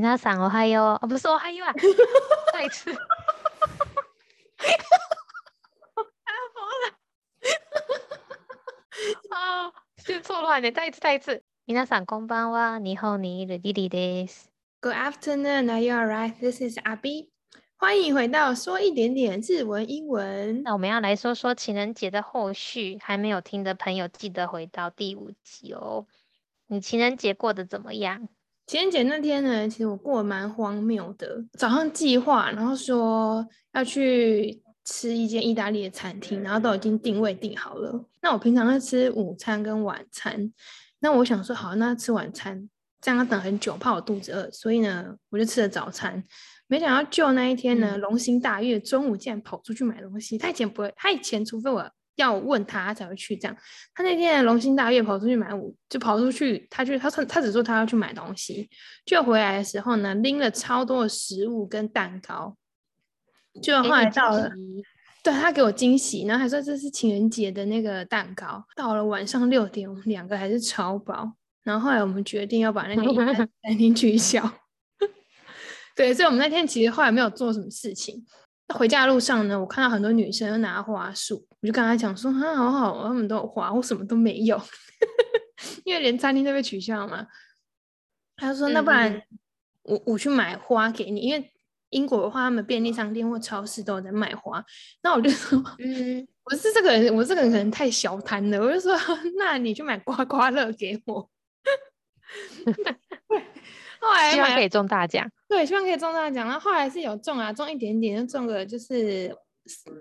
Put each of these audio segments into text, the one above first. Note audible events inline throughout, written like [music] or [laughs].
皆さんおはよう。哦，不是おはよう啊，[laughs] [laughs] 再一次。啊，疯了！啊，是错乱的，再一次，再一次。皆さんこんばんは。日本にいるリリです。 Good afternoon, are you alright? This is Abby. 欢迎回到说一点点日文英文。那我们要来说说情人节的后续，还没有听的朋友记得回到第五集哦。你情人节过得怎么样？ 情人节那天呢，其实我过得蛮荒谬的。早上计划，然后说要去吃一间意大利的餐厅，然后都已经定位定好了。那我平常会吃午餐跟晚餐，那我想说好，那吃晚餐，这样要等很久，怕我肚子饿，所以呢，我就吃了早餐。没想到就那一天呢，龙心大悦，中午竟然跑出去买东西。他以前不会，他以前除非我要问他，他才会去这样。他那天龙心大悦跑出去买五，就跑出去，他去他他只说他要去买东西，就回来的时候呢，拎了超多的食物跟蛋糕。就后来到了，对他给我惊喜，然后还说这是情人节的那个蛋糕。到了晚上六点，我们两个还是超饱。然后后来我们决定要把那个餐厅 [laughs] 取消。[laughs] 对，所以我们那天其实后来没有做什么事情。回家的路上呢，我看到很多女生拿花束，我就跟她讲说：“啊，好好，他们都有花，我什么都没有，因为连餐厅都被取消嘛。”她说：“那不然我我去买花给你，因为英国的话，他们便利商店或超市都有在卖花。”那我就说：“嗯，我是这个人，我这个人可能太小贪了。”我就说：“那你去买刮刮乐给我。” [laughs] 后来希望可以中大奖。对，希望可以中大奖。然后后来是有中啊，中一点点，就中个就是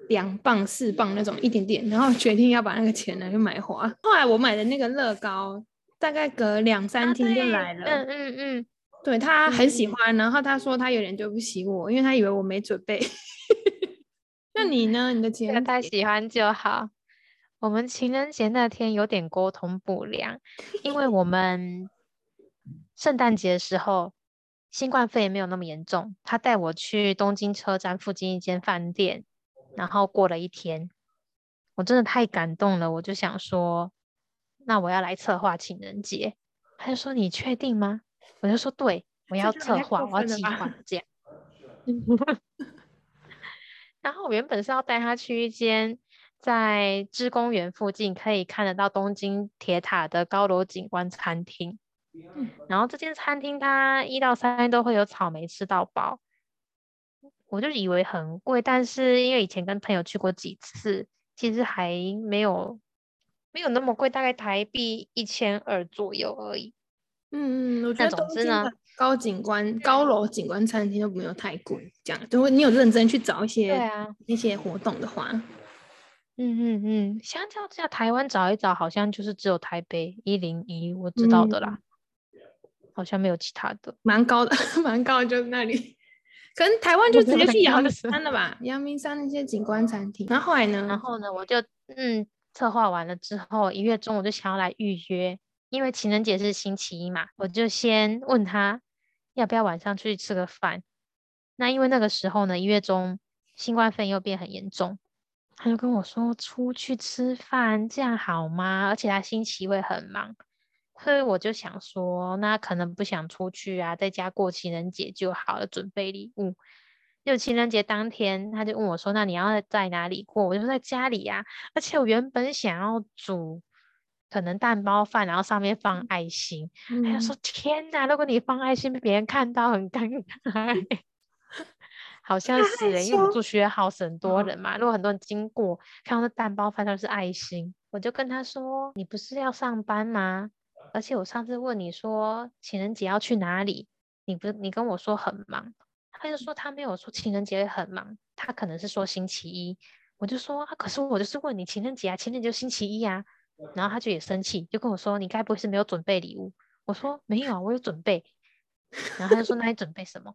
两磅、四磅那种一点点。然后决定要把那个钱拿去买花。后来我买的那个乐高，大概隔两三天就来了。嗯嗯嗯，对他很喜欢，然后他说他有点对不起我，因为他以为我没准备。那你呢？你的情人他喜欢就好。我们情人节那天有点沟通不良，因为我们圣诞节的时候新冠肺炎没有那么严重，他带我去东京车站附近一间饭店，然后过了一天，我真的太感动了，我就想说，那我要来策划情人节。他就说你确定吗？我就说对，我要策划，我要计划这样。然后我原本是要带他去一间在芝公园附近可以看得到东京铁塔的高楼景观餐厅。然后这间餐厅它一到三都会有草莓吃到饱，我就以为很贵，但是因为以前跟朋友去过几次，其实还没有没有那么贵，大概台币一千二左右而已。嗯嗯，我。觉得总之呢，高景观、高楼景观餐厅都没有太贵，这样，如果你有认真去找一些对啊。那些活动的话，嗯嗯嗯，相较之下，台湾找一找，好像就是只有台北一零一我知道的啦，好像没有其他的。蛮高的，[laughs] 蛮高的，就是那里。可能台湾就直接去阳明山了吧？阳明山那些景观餐厅。然后后来呢？然后呢，我就嗯策划完了之后，一月中我就想要来预约，因为情人节是星期一嘛，我就先问他要不要晚上出去吃个饭。那因为那个时候呢，一月中新冠肺炎又变很严重，他就跟我说出去吃饭这样好吗？而且他星期一会很忙，所以我就想说，那可能不想出去啊，在家过情人节就好了，准备礼物。就情人节当天，他就问我说：“那你要在哪里过？”我就说在家里呀、而且我原本想要煮可能蛋包饭，然后上面放爱心。他就说：“天哪，如果你放爱心被别人看到，很尴尬。[laughs] ”好像是诶、因为我们住学校很多人嘛，如果很多人经过看到那蛋包饭上是爱心，我就跟他说：“你不是要上班吗？而且我上次问你说情人节要去哪里，你不你跟我说很忙。”他就说他没有说情人节很忙，他可能是说星期一。我就说啊，可是我就是问你情人节啊，情人节就星期一啊。然后他就也生气，就跟我说你该不会是没有准备礼物？我说没有啊，我有准备。然后他就说那你准备什么？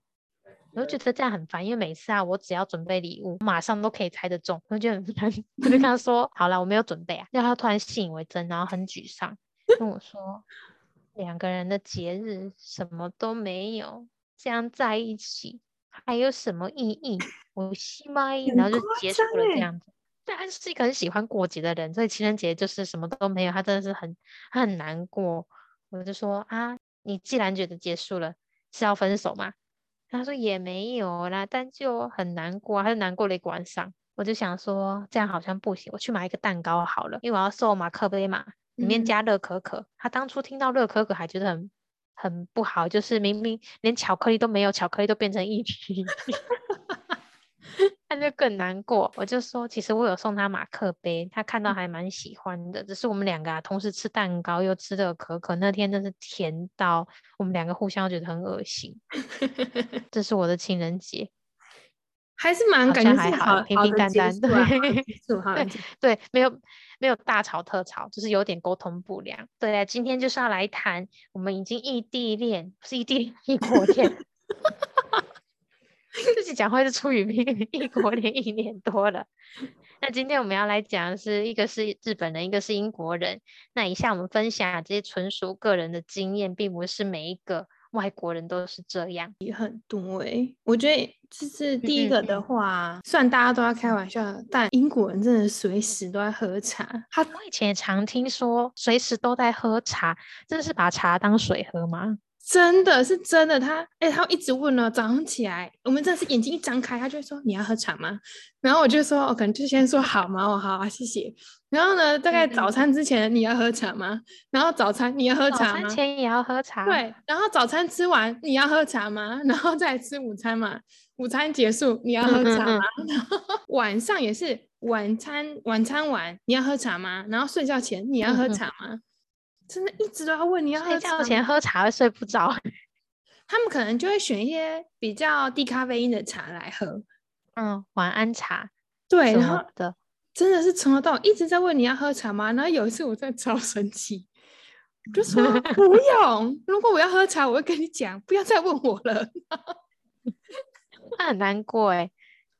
我就觉得这样很烦，因为每次啊，我只要准备礼物，马上都可以猜得中，我就很烦。我就跟他说好了，我没有准备啊。然后他突然信以为真，然后很沮丧，跟我说两个人的节日什么都没有，这样在一起。还有什么意义？我西麦，然后就结束了这样子。对，他是一个很喜欢过节的人，所以情人节就是什么都没有，他真的是很他很难过。我就说啊，你既然觉得结束了，是要分手吗？他说也没有啦，但就很难过，他就难过了一个晚上。我就想说这样好像不行，我去买一个蛋糕好了，因为我要送马克杯嘛，里面加热可可。他当初听到热可可还觉得很很不好，就是明明连巧克力都没有，巧克力都变成一体。[laughs] 他就更难过，我就说，其实我有送他马克杯，他看到还蛮喜欢的。只是我们两个啊，同时吃蛋糕又吃热可可，那天真是甜到我们两个互相觉得很恶心。[laughs] 这是我的情人节，还是蛮感觉还好，平平淡淡的，对 [laughs] 对，没有没有大吵特吵，就是有点沟通不良。对啊，今天就是要来谈我们已经异地恋，不是异地异国恋。[laughs] 自己讲话是出于异国恋一年多了。那今天我们要来讲的是一个是日本人，一个是英国人。那以下我们分享这些纯属个人的经验，并不是每一个外国人都是这样。也很多哎，我觉得就是第一个的话，虽然大家都在开玩笑，但英国人真的随时都在喝茶。他我以前也常听说随时都在喝茶，真的是把茶当水喝吗？真的是真的，他哎，他一直问呢。早上起来，我们真的是眼睛一张开，他就会说：“你要喝茶吗？”然后我就说：“我可能就先说好吗？”我好啊，谢谢。然后呢，大概早餐之前你要喝茶吗？然后早餐你要喝茶吗？早餐前也要喝茶。对，然后早餐吃完你要喝茶吗？然后再吃午餐嘛？午餐结束你要喝茶吗？然后晚上也是晚餐，晚餐完你要喝茶吗？然后睡觉前你要喝茶吗？真的一直都要问你要喝茶前喝茶会睡不着，[laughs] 他们可能就会选一些比较低咖啡因的茶来喝，嗯，晚安茶，对，然后的真的是从头到尾一直在问你要喝茶吗？然后有一次我在超生气，就说 [laughs] 不用，如果我要喝茶，我会跟你讲，不要再问我了。那很难过哎，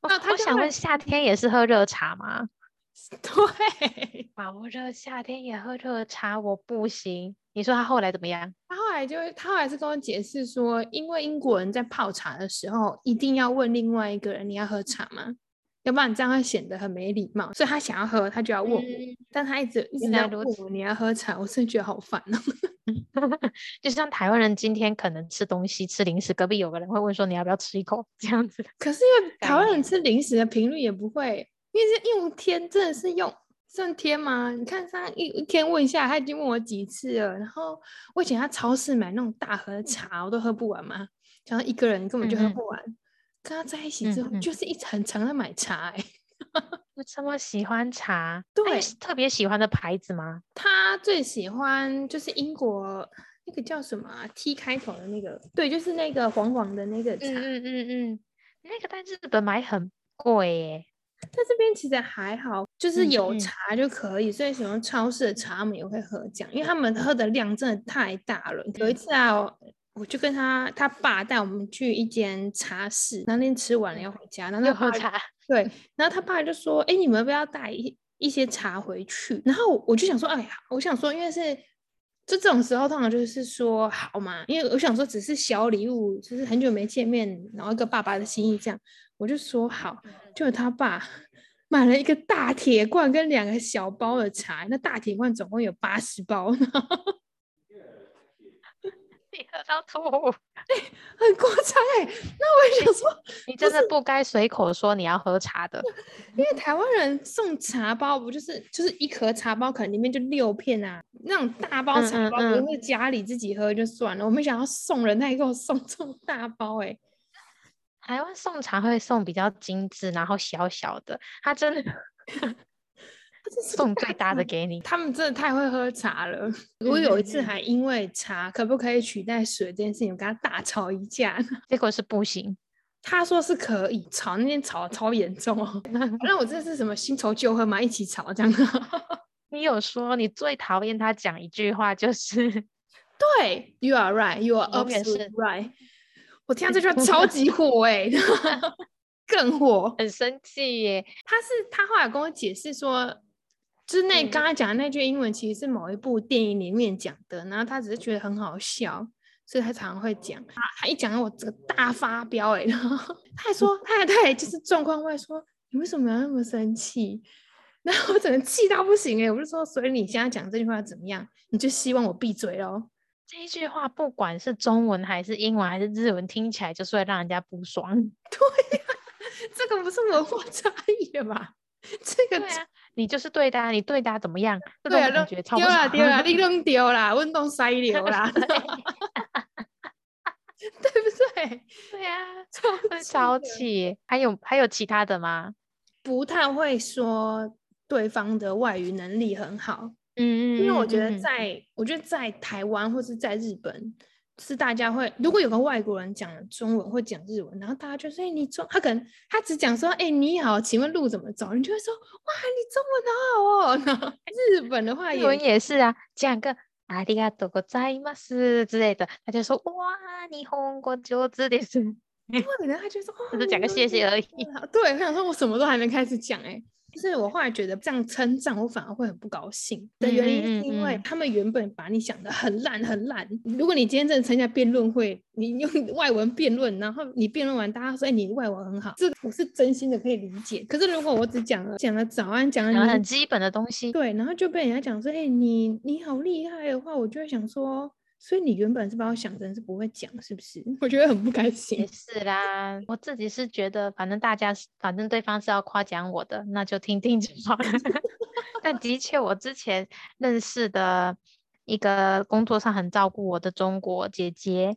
那他想问夏天也是喝热茶吗？[laughs] 对，好热，夏天也喝热茶，我不行。你说他后来怎么样？他后来就，他后来是跟我解释说，因为英国人在泡茶的时候，一定要问另外一个人你要喝茶吗？要不然这样会显得很没礼貌。所以他想要喝，他就要问我。但他一直一直在问我你要喝茶，我真的觉得好烦哦。[laughs] [laughs] 就像台湾人今天可能吃东西吃零食，隔壁有个人会问说你要不要吃一口这样子。可是因为台湾人吃零食的频率也不会。因为是用天，真的是用算天吗？你看他一一天问一下，他已经问我几次了。然后我以前在超市买那种大盒的茶，我都喝不完嘛。然后一个人根本就喝不完。跟他在一起之后，就是一直很常在买茶。哎，[laughs] 我这么喜欢茶，对，特别喜欢的牌子吗？他最喜欢就是英国那个叫什么 T 开头的那个，对，就是那个黄黄的那个茶。嗯嗯嗯嗯，那个在日本买很贵耶。在这边其实还好，就是有茶就可以，所以喜欢超市的茶，他们也会喝这样，因为他们喝的量真的太大了。有一次啊，我就跟他他爸带我们去一间茶室，那天吃完了要回家，然后喝茶，对，然后他爸就说：“哎，你们要不要带一一些茶回去？”然后我就想说：“哎呀，我想说，因为是就这种时候，通常就是说好嘛，因为我想说只是小礼物，就是很久没见面，然后一个爸爸的心意这样。”我就说好，就他爸买了一个大铁罐跟两个小包的茶，那大铁罐总共有八十包呢。[laughs] 你喝到吐，很夸张哎。那我想说，[laughs] 你真的不该随口说你要喝茶的，因为台湾人送茶包不就是就是一盒茶包，可能里面就六片啊，那种大包茶包，不是家里自己喝就算了，我没想到送人，他还给我送这么大包哎。台湾送茶会送比较精致，然后小小的，他真的 [laughs] 送最大的给你。他们真的太会喝茶了。我有一次还因为茶可不可以取代水这件事情，我跟他大吵一架，[laughs] 结果是不行。他说是可以，吵那天吵超严重哦。[laughs] 那我这是什么新仇旧恨嘛？一起吵这样。你有说你最讨厌他讲一句话，就是对，You are right, you are absolutely right。我听到这句话超级火哎，更火，很生气耶。他是他后来跟我解释说，就是那刚才讲的那句英文其实是某一部电影里面讲的，然后他只是觉得很好笑，所以他常常会讲。他他一讲我这个大发飙哎，然后他还说他还他还就是状况外说你为什么要那么生气？[laughs] 然后我整个气到不行哎，我就说所以你现在讲这句话怎么样？你就希望我闭嘴喽？这一句话不管是中文还是英文还是日文，听起来就是会让人家不爽。[laughs] 对呀、这个不是文化差异了吧？这个对啊，你就是对的、啊，你对的、啊、怎么样？这对啊，种感觉超不丢啦爽。丢啦，你弄丢啦，运动塞 [laughs] 流啦，[laughs] 对不对？对啊，超会气超的气。还有还有其他的吗？不太会说对方的外语能力很好，嗯嗯，因为我觉得嗯嗯在，我觉得在台湾或是在日本，是大家会，如果有个外国人讲中文或讲日文，然后大家就说：“哎、你中，他可能他只讲说：‘哎、你好，请问路怎么走？’你就会说：‘哇，你中文好好哦。’然后[laughs] 日本的话日文也也是啊，讲个ありがとうございます之类的，他就说哇，日本語上手です。对，然后他就说：‘哦，他就你讲个谢谢而已。中文好对，我想说，我什么都还没开始讲、哎。 就是我后来觉得这样称赞，我反而会很不高兴的原因，是因为嗯他们原本把你想的很烂很烂。如果你今天真的参加辩论会，你用 [laughs] 外文辩论，然后你辩论完，大家说：“哎、你外文很好。”这个我是真心的可以理解。可是如果我只讲了讲了早安，讲了很基本的东西，对，然后就被人家讲说：“哎、你你好厉害的话，我就会想说，所以你原本是把我想成是不会讲，是不是？我觉得很不开也心。是啦。我自己是觉得，反正大家是，反正对方是要夸奖我的，那就听听就好了。[laughs] 但的确，我之前认识的一个工作上很照顾我的中国姐姐，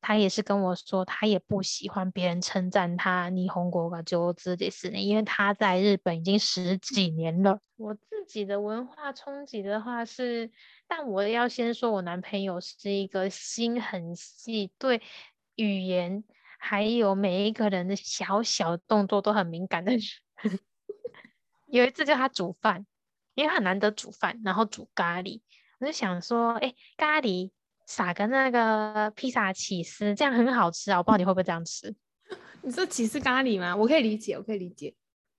她也是跟我说，她也不喜欢别人称赞她霓虹国が上手ですね，因为她在日本已经十几年了。我自己的文化冲击的话是，但我要先说，我男朋友是一个心很细，对语言还有每一个人的小小动作都很敏感的人。[laughs] 有一次叫他煮饭，因为很难得煮饭，然后煮咖喱，我就想说，哎，咖喱 撒个那个披萨起司，这样很好吃啊！我不知道你会不会这样吃。[laughs] 你说起司咖喱吗？我可以理解，我可以理解。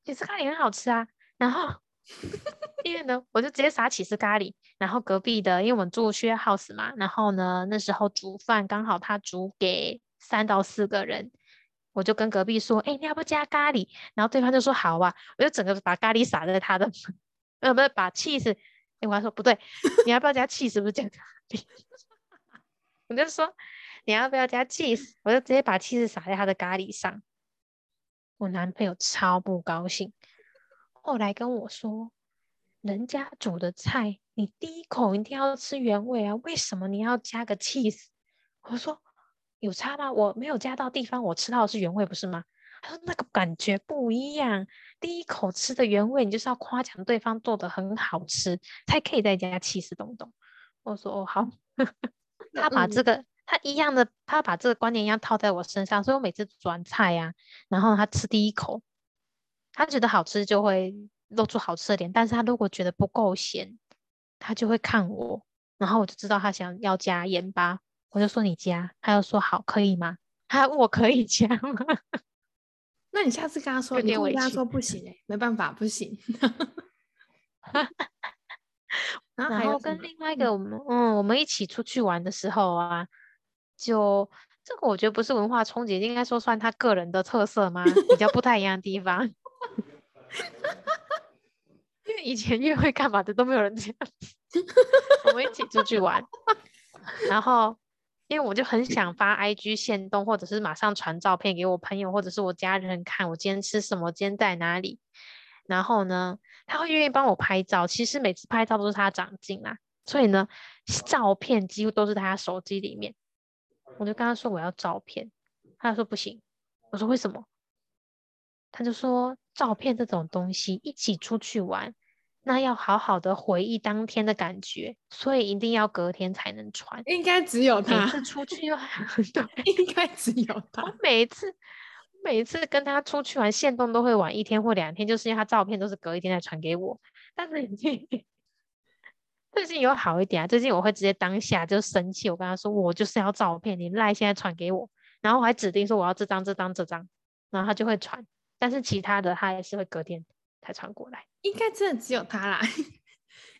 起司咖喱很好吃啊。然后，[laughs] 因为呢，我就直接撒起司咖喱。然后隔壁的，因为我们住 share house 嘛，然后呢，那时候煮饭刚好他煮给三到四个人，我就跟隔壁说，哎，你要不要加咖喱？然后对方就说好啊，我就整个把咖喱撒在他的，[laughs] 呃，不是把 cheese，哎，我还说不对，你要不要加 cheese？不是加咖喱，我就说你要不要加 cheese？我就直接把 cheese 撒在他的咖喱上。我男朋友超不高兴，后来跟我说，人家煮的菜，你第一口一定要吃原味啊，为什么你要加个 cheese？我说有差吗？我没有加到地方，我吃到的是原味，不是吗？他说那个感觉不一样，第一口吃的原味，你就是要夸奖对方做的很好吃，才可以再加 cheese，懂不懂？我说哦好，他把这嗯个。他一样的，他把这个观念一样套在我身上，所以我每次煮完菜呀、然后他吃第一口，他觉得好吃就会露出好吃的脸，但是他如果觉得不够咸，他就会看我，然后我就知道他想要加盐巴，我就说你加，他又说好，可以吗？[laughs] 他问我可以加吗？[laughs] 那你下次跟他说，有你不跟他说不行哎、没办法，不行。[laughs] 然后跟另外一个我们，嗯，我们一起出去玩的时候啊，就这个我觉得不是文化冲击，应该说算他个人的特色吗？比较不太一样的地方。[laughs] 因为以前约会干嘛的都没有人这样子，我们一起出去玩，然后因为我就很想发 IG 限动，或者是马上传照片给我朋友或者是我家人看，我今天吃什么，今天在哪里。然后呢，他会愿意帮我拍照，其实每次拍照都是他长进啦，所以呢，照片几乎都是他手机里面。我就跟他说我要照片，他说不行，我说为什么？他就说照片这种东西一起出去玩，那要好好的回忆当天的感觉，所以一定要隔天才能传。应该只有他每他，次出去又 [laughs] 对，应该只有他我。每一次每一次跟他出去玩，限动都会晚一天或两天，就是因为他照片都是隔一天才传给我。但是最近有好一点啊，最近我会直接当下就生气，我跟他说我就是要照片，你赖现在传给我，然后我还指定说我要这张这张这张，然后他就会传，但是其他的他也是会隔天才传过来。应该真的只有他啦。[laughs]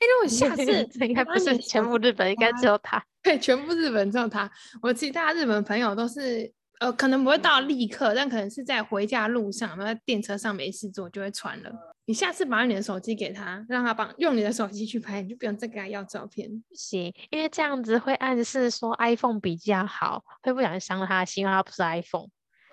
哎、如果下次 [laughs] 这应该不是全部日本，应该只有他。对，全部日本只有他。我其他日本朋友都是呃，可能不会到立刻，但可能是在回家路上，然后电车上没事做就会传了。你下次把你的手机给他，让他帮用你的手机去拍，你就不用再跟他要照片。不行，因为这样子会暗示说 iPhone 比较好，会不小心伤了他的心，因为他不是 iPhone。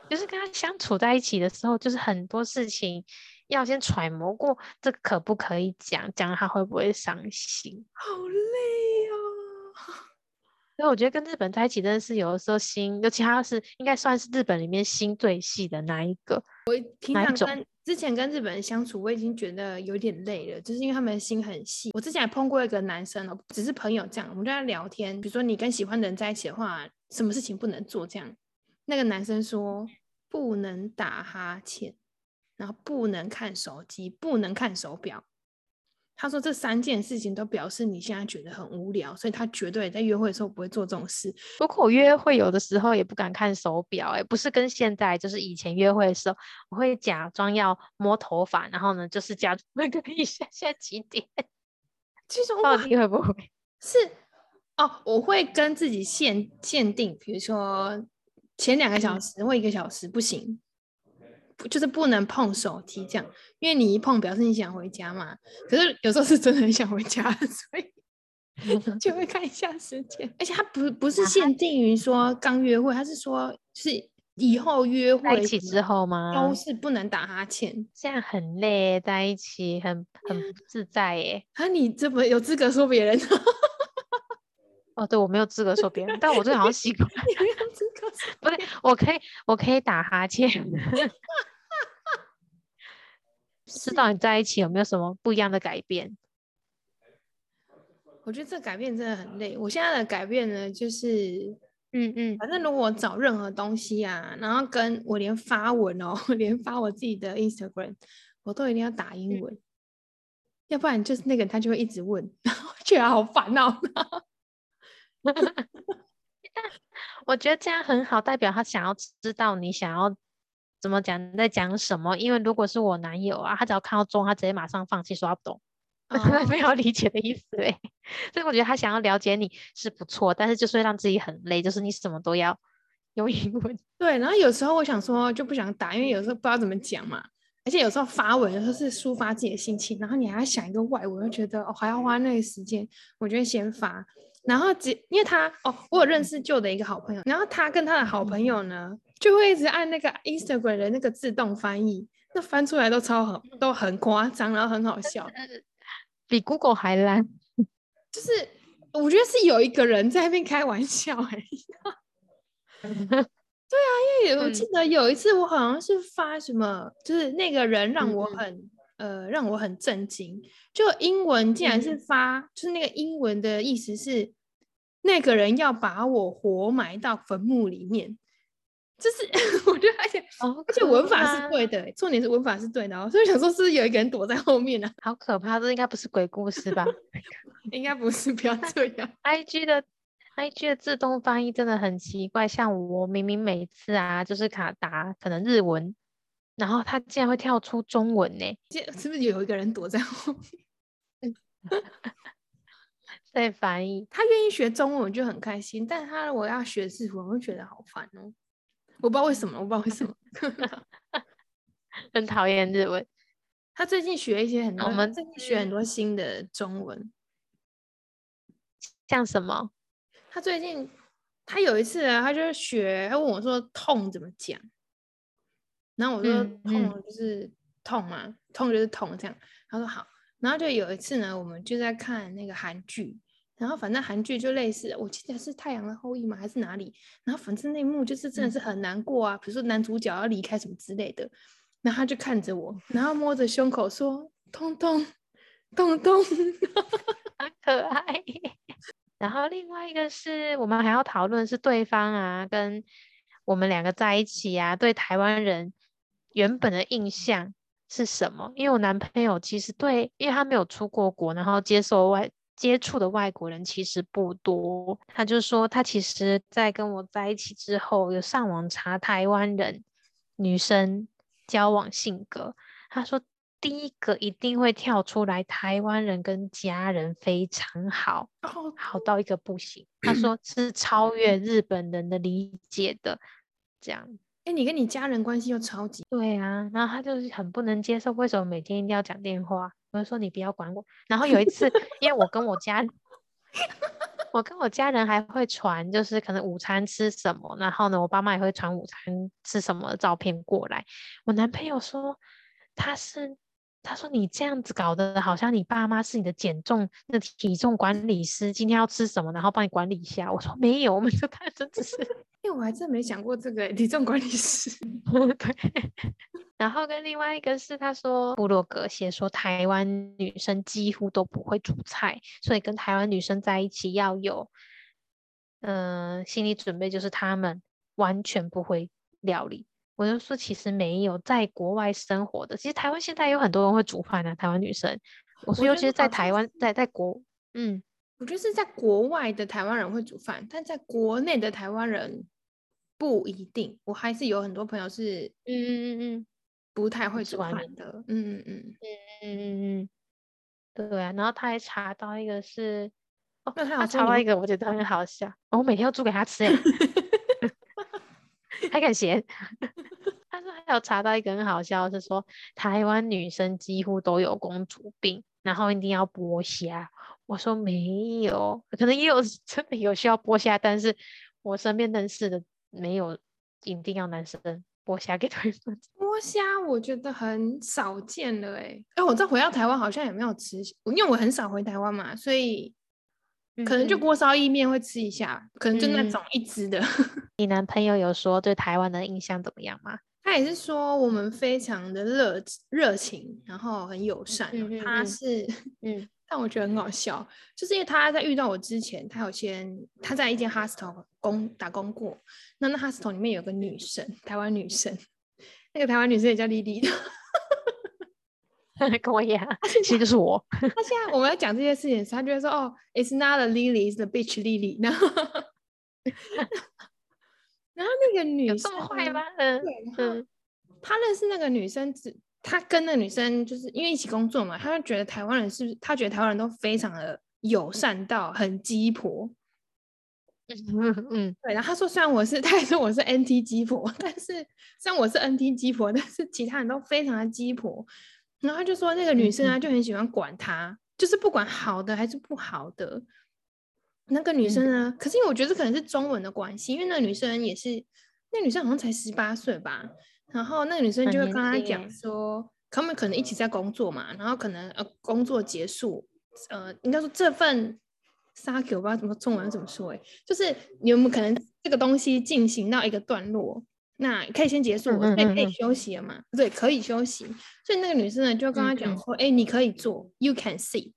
就是跟他相处在一起的时候，就是很多事情要先揣摩过，这可不可以讲，讲他会不会伤心。好累哦。所以我觉得跟日本在一起真的是有的时候心，尤其他是应该算是日本里面心最细的那一个。我平常跟之前跟日本人相处，我已经觉得有点累了，就是因为他们的心很细。我之前还碰过一个男生哦，只是朋友这样，我们就在聊天，比如说你跟喜欢的人在一起的话，什么事情不能做这样。那个男生说不能打哈欠，然后不能看手机，不能看手表。他说这三件事情都表示你现在觉得很无聊，所以他绝对在约会的时候不会做这种事。不过我约会有的时候也不敢看手表、欸，不是跟现在，就是以前约会的时候，我会假装要摸头发，然后呢，就是假装那个一下现在几点，其实我到底会不会？[laughs] 是哦，我会跟自己限限定，比如说前两个小时或一个小时不行，不就是不能碰手机这样，因为你一碰表示你想回家嘛。可是有时候是真的很想回家，[laughs] 所以 [laughs] 就会看一下时间。而且他不不是限定于说刚约会，他是说是以后约会在一起之后吗？都是不能打哈欠。这样很累，在一起很很不自在耶。啊，你这么有资格说别人？[laughs] 哦，对，我没有资格说别人，但我这好像习惯。你没有资格不对，我可以，我可以打哈欠。不知道你在一起有没有什么不一样的改变？我觉得这改变真的很累。我现在的改变呢，就是嗯嗯，反正如果我找任何东西啊，然后跟我连发文哦，[laughs] 连发我自己的 Instagram，我都一定要打英文，要不然就是那个人他就会一直问，[laughs] 然后觉得好烦恼。[laughs] 我觉得这样很好，代表他想要知道你想要怎么讲，你在讲什么。因为如果是我男友啊，他只要看到中，他直接马上放弃，说他不懂，[laughs] 他没有理解的意思哎。所以我觉得他想要了解你是不错，但是就是会让自己很累，就是你什么都要用英文。对，然后有时候我想说就不想打，因为有时候不知道怎么讲嘛。而且有时候发文有时候是抒发自己的心情，然后你还要想一个外文，就觉得哦还要花那个时间，我觉得先发。然后只因为他哦，我有认识旧的一个好朋友，然后他跟他的好朋友呢，就会一直按那个 Instagram 的那个自动翻译，那翻出来都超好，都很夸张，然后很好笑，比 Google 还烂。就是我觉得是有一个人在那边开玩笑哎、[laughs] 对啊，因为我记得有一次我好像是发什么，就是那个人让我很、呃让我很震惊，就英文竟然是发，就是那个英文的意思是那个人要把我活埋到坟墓里面，就是 [laughs] 我觉得而且哦，而且文法是对的欸、重点是文法是对的哦，所以想说是不是有一个人躲在后面呢、[laughs] 好可怕，这应该不是鬼故事吧 [laughs] 应该不是，不要这样。？IG 的 IG 的自动翻译真的很奇怪，像我明明每次啊就是卡达可能日文，然后它竟然会跳出中文呢，这是不是有一个人躲在后面？在翻译。他愿意学中文，我就很开心。但是他如果要学日文，我会觉得好烦哦。我不知道为什么，我不知道为什么。[laughs] 很讨厌日文。他最近学一些很多，我们最近学很多新的中文。像什么？[laughs] 他最近他有一次啊，他就学，他问我说“痛”怎么讲，然后我说嗯“痛嗯就是痛嘛，痛就是痛”这样。他说好，然后就有一次呢，我们就在看那个韩剧，然后反正韩剧就类似，我记得是《太阳的后裔》吗？还是哪里？然后反正那一幕就是真的嗯是很难过啊，比如说男主角要离开什么之类的，然后他就看着我，然后摸着胸口说“痛痛痛痛”，很 [laughs] 可爱。[laughs] 然后另外一个是我们还要讨论是对方啊，跟我们两个在一起啊，对台湾人原本的印象是什么？因为我男朋友其实对，因为他没有出过国，然后接受外接触的外国人其实不多，他就说他其实在跟我在一起之后，有上网查台湾人女生交往性格，他说。第一个一定会跳出来，台湾人跟家人非常好，哦好到一个不行。他说是超越日本人的理解的。这样。哎，你跟你家人关系又超级对啊，然后他就是很不能接受，为什么每天一定要讲电话？我就说你不要管我。然后有一次，因为我跟我家，我跟我家人还会传，就是可能午餐吃什么，然后呢，我爸妈也会传午餐吃什么照片过来。我男朋友说他是。他说：“你这样子搞的，好像你爸妈是你的减重那体重管理师，今天要吃什么，然后帮你管理一下。”我说：“没有，我们就他真的是，[laughs] 因为我还真没想过这个体重管理师。[laughs] 对。[laughs] 然后跟另外一个是，他说布洛格写说，台湾女生几乎都不会煮菜，所以跟台湾女生在一起要有，嗯，心理准备，就是他们完全不会料理。”我就说，其实没有在国外生活的，其实台湾现在有很多人会煮饭啊，台湾女生。我说，尤其是在台湾，在在国，嗯，我觉得是在国外的台湾人会煮饭，但在国内的台湾人不一定。我还是有很多朋友是，嗯嗯嗯嗯，不太会煮饭的，嗯嗯嗯嗯嗯嗯嗯，对啊。然后他还查到一个是，哦，他查到一个，我觉得很好笑，我每天要煮给他吃，哎。还敢嫌？[laughs] 他说还有查到一个很好笑，是说台湾女生几乎都有公主病，然后一定要剥虾。我说没有，可能也有 [laughs] 真的有需要剥虾，但是我身边认识的没有一定要男生剥虾给对方。剥虾我觉得很少见了，哎哎，我再回到台湾好像也没有吃，因为我很少回台湾嘛，所以。可能就锅烧意面会吃一下，可能就那种一只的。[laughs] 你男朋友有说对台湾的印象怎么样吗？他也是说我们非常的热热情，然后很友善。他是，嗯，[laughs] 但我觉得很好笑，就是因为他在遇到我之前，他有先他在一间 hostel 工打工过，那那 hostel 里面有个女生，台湾女生，那个台湾女生也叫丽丽。[laughs] 跟我一样，[laughs] 其实就是我。[laughs] 他现在我们要讲这些事情，他就会说：“哦，It's not a lily, it's the bitch lily。”然后，然后那个女生这么坏吗？嗯嗯。他认识那个女生，只他跟那个女生就是因为一起工作嘛，他就觉得台湾人是不是？他觉得台湾人都非常的友善到很鸡婆。嗯嗯。对，然后他说：“虽然我是，他也说我是 NT 鸡婆，但是虽然我是 NT 鸡婆，但是其他人都非常的鸡婆。”然后他就说那个女生啊就很喜欢管他，就是不管好的还是不好的。那个女生呢，可是因为我觉得可能是中文的关系，因为那个女生也是，那女生好像才十八岁吧。然后那个女生就会跟他讲说，他们可能一起在工作嘛，然后可能呃工作结束，呃应该说这份沙狗不知道怎么中文怎么说哎，就是有没有可能这个东西进行到一个段落。那可以先结束，可以可以休息了嘛？对，可以休息。所以那个女生呢，就跟他讲说：“哎，你可以坐，you can sit。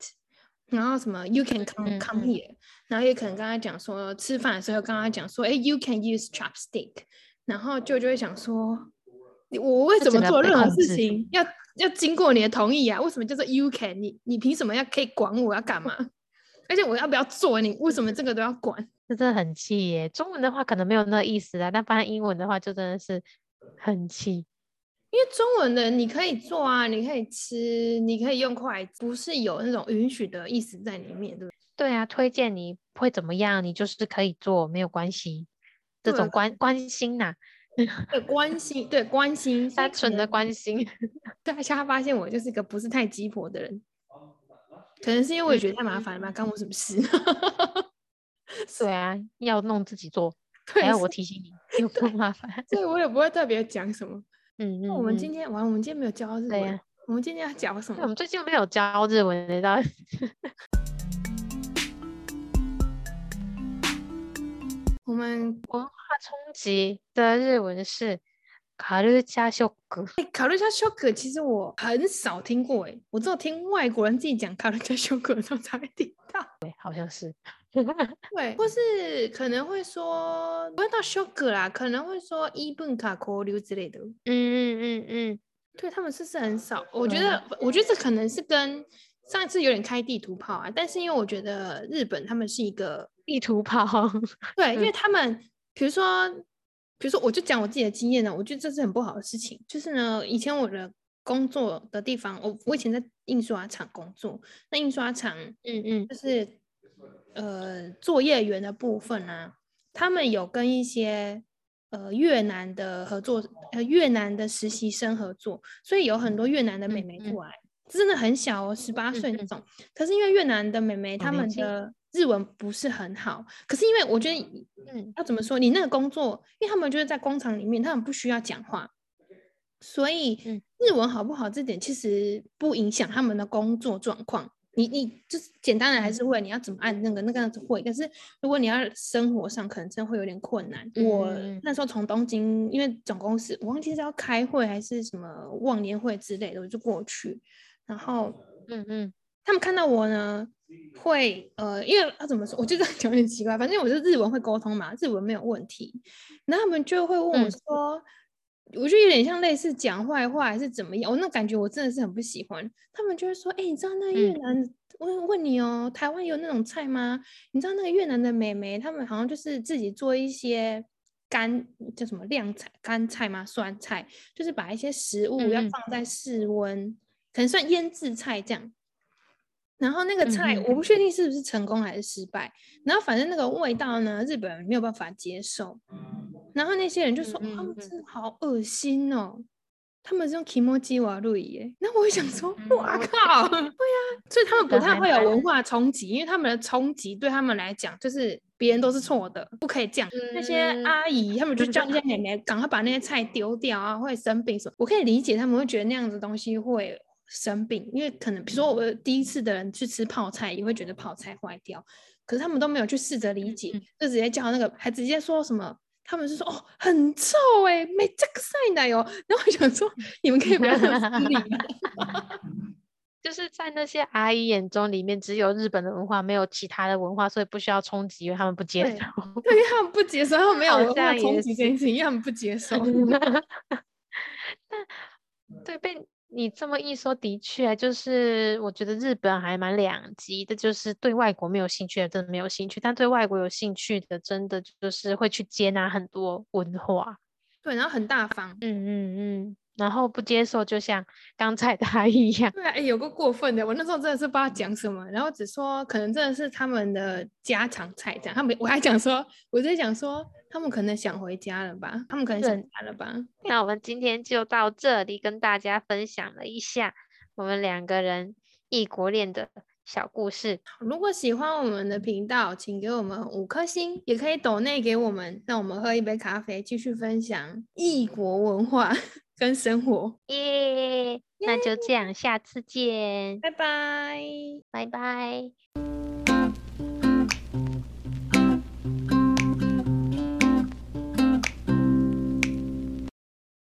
然后什么，you can come come here。然后也可能跟他讲说，吃饭的时候跟他讲说：哎，you can use chopstick。然后就就会想说，我为什么做任何事情要要经过你的同意啊？为什么叫做 you can？你你凭什么要可以管我要干嘛？[laughs] 而且我要不要做？你为什么这个都要管？”真的很气耶！中文的话可能没有那意思啊，但翻英文的话就真的是很气。因为中文的你可以做啊，你可以吃，你可以用筷子，不是有那种允许的意思在里面，对不对？对啊，推荐你会怎么样？你就是可以做，没有关系。这种关关心呐，[laughs] 对关心，对关心，单纯的关心。[laughs] 大家发现我就是一个不是太鸡婆的人，可能是因为我也觉得太麻烦了吧？干我什么事？[laughs] [laughs] 对啊，要弄自己做，还要我提醒你，[laughs] 又不麻烦。所以我也不会特别讲什么。嗯嗯。我们今天完，我们今天没有教日文。我们今天要讲什么？我们最近没有教日文的，到我们文化冲击的日文是卡路加修格。哎，卡路加修格其实我很少听过，哎，我只有听外国人自己讲卡路加修格的时候才会听到。对，好像是。[laughs] 对，或是可能会说不会到 shock 啦，可能会说一本卡交流之类的。嗯嗯嗯嗯，对他们是是很少。我觉得，我觉得这可能是跟上一次有点开地图炮啊。但是因为我觉得日本他们是一个地图炮，[laughs] 对，因为他们比如说，比如说，我就讲我自己的经验呢，我觉得这是很不好的事情。就是呢，以前我的工作的地方，我我以前在印刷厂工作，那印刷厂，嗯嗯，就是。呃，作业员的部分呢，他们有跟一些呃越南的合作，呃越南的实习生合作，所以有很多越南的妹妹嗯嗯过来，真的很小哦，十八岁那种。可是因为越南的妹妹她好年轻们的日文不是很好，可是因为我觉得嗯要怎么说，你那个工作，因为他们就是在工厂里面，他们不需要讲话，所以嗯日文好不好这点其实不影响他们的工作状况。你你就是简单的还是会，你要怎么按那个那个样子会，但是如果你要生活上，可能真的会有点困难。我嗯那时候从东京，因为总公司我忘记是要开会还是什么忘年会之类的，我就过去，然后嗯嗯。他们看到我呢，会呃，因为要怎么说，我觉得 [laughs] 有点奇怪，反正我就日文会沟通嘛，日文没有问题，然后他们就会问我嗯。说，我觉得有点像类似讲坏话还是怎么样，我那感觉我真的是很不喜欢。他们就会说，哎、你知道那越嗯南？问问你哦，台湾有那种菜吗？你知道那个越南的美眉，他们好像就是自己做一些干叫什么晾菜、干菜吗？酸菜，就是把一些食物要放在室温，可能算腌制菜这样。然后那个菜我不确定是不是成功还是失败，然后反正那个味道呢，日本人没有办法接受。然后那些人就说，哦他们真的好恶心哦，他们是用 kimoji 瓦路耶。那我就想说，哇嗯靠，[laughs] 对呀、所以他们不太会有蛮文化冲击，因为他们的冲击对他们来讲就是别人都是错的，不可以这样。那些嗯阿姨他们就嗯叫那些妹妹赶快把那些菜丢掉啊，会生病什么。我可以理解他们会觉得那样子东西会生病，因为可能比如说我第一次的人去吃泡菜也会觉得泡菜坏掉，可是他们都没有去试着理解，嗯就直接叫那个，还直接说什么。他们是说哦，很臭哎、没这个晒奶哦。然后我想说，你们可以不要这么失礼吗？[laughs] 就是在那些阿姨眼中，里面只有日本的文化，没有其他的文化，所以不需要冲击，因为他们不接受。对，因为他们不接受，他们没有好文化冲击这件事情，因为他们不接受。[laughs] [laughs] 但对被你这么一说，的确就是我觉得日本还蛮两极的，就是对外国没有兴趣的真的没有兴趣，但对外国有兴趣的真的就是会去接纳很多文化。对，然后很大方。嗯嗯嗯，然后不接受，就像刚才他一样。对啊，哎、有个过分的，我那时候真的是不知道讲什么，然后只说可能真的是他们的家常菜这样。他们我还讲说，我在讲说他们可能想回家了吧，他们可能想家了吧。那我们今天就到这里，跟大家分享了一下我们两个人异国恋的小故事。如果喜欢我们的频道，请给我们五颗星，也可以抖内给我们，让我们喝一杯咖啡，继续分享异国文化跟生活。耶，那就这样，下次见，拜拜。拜拜。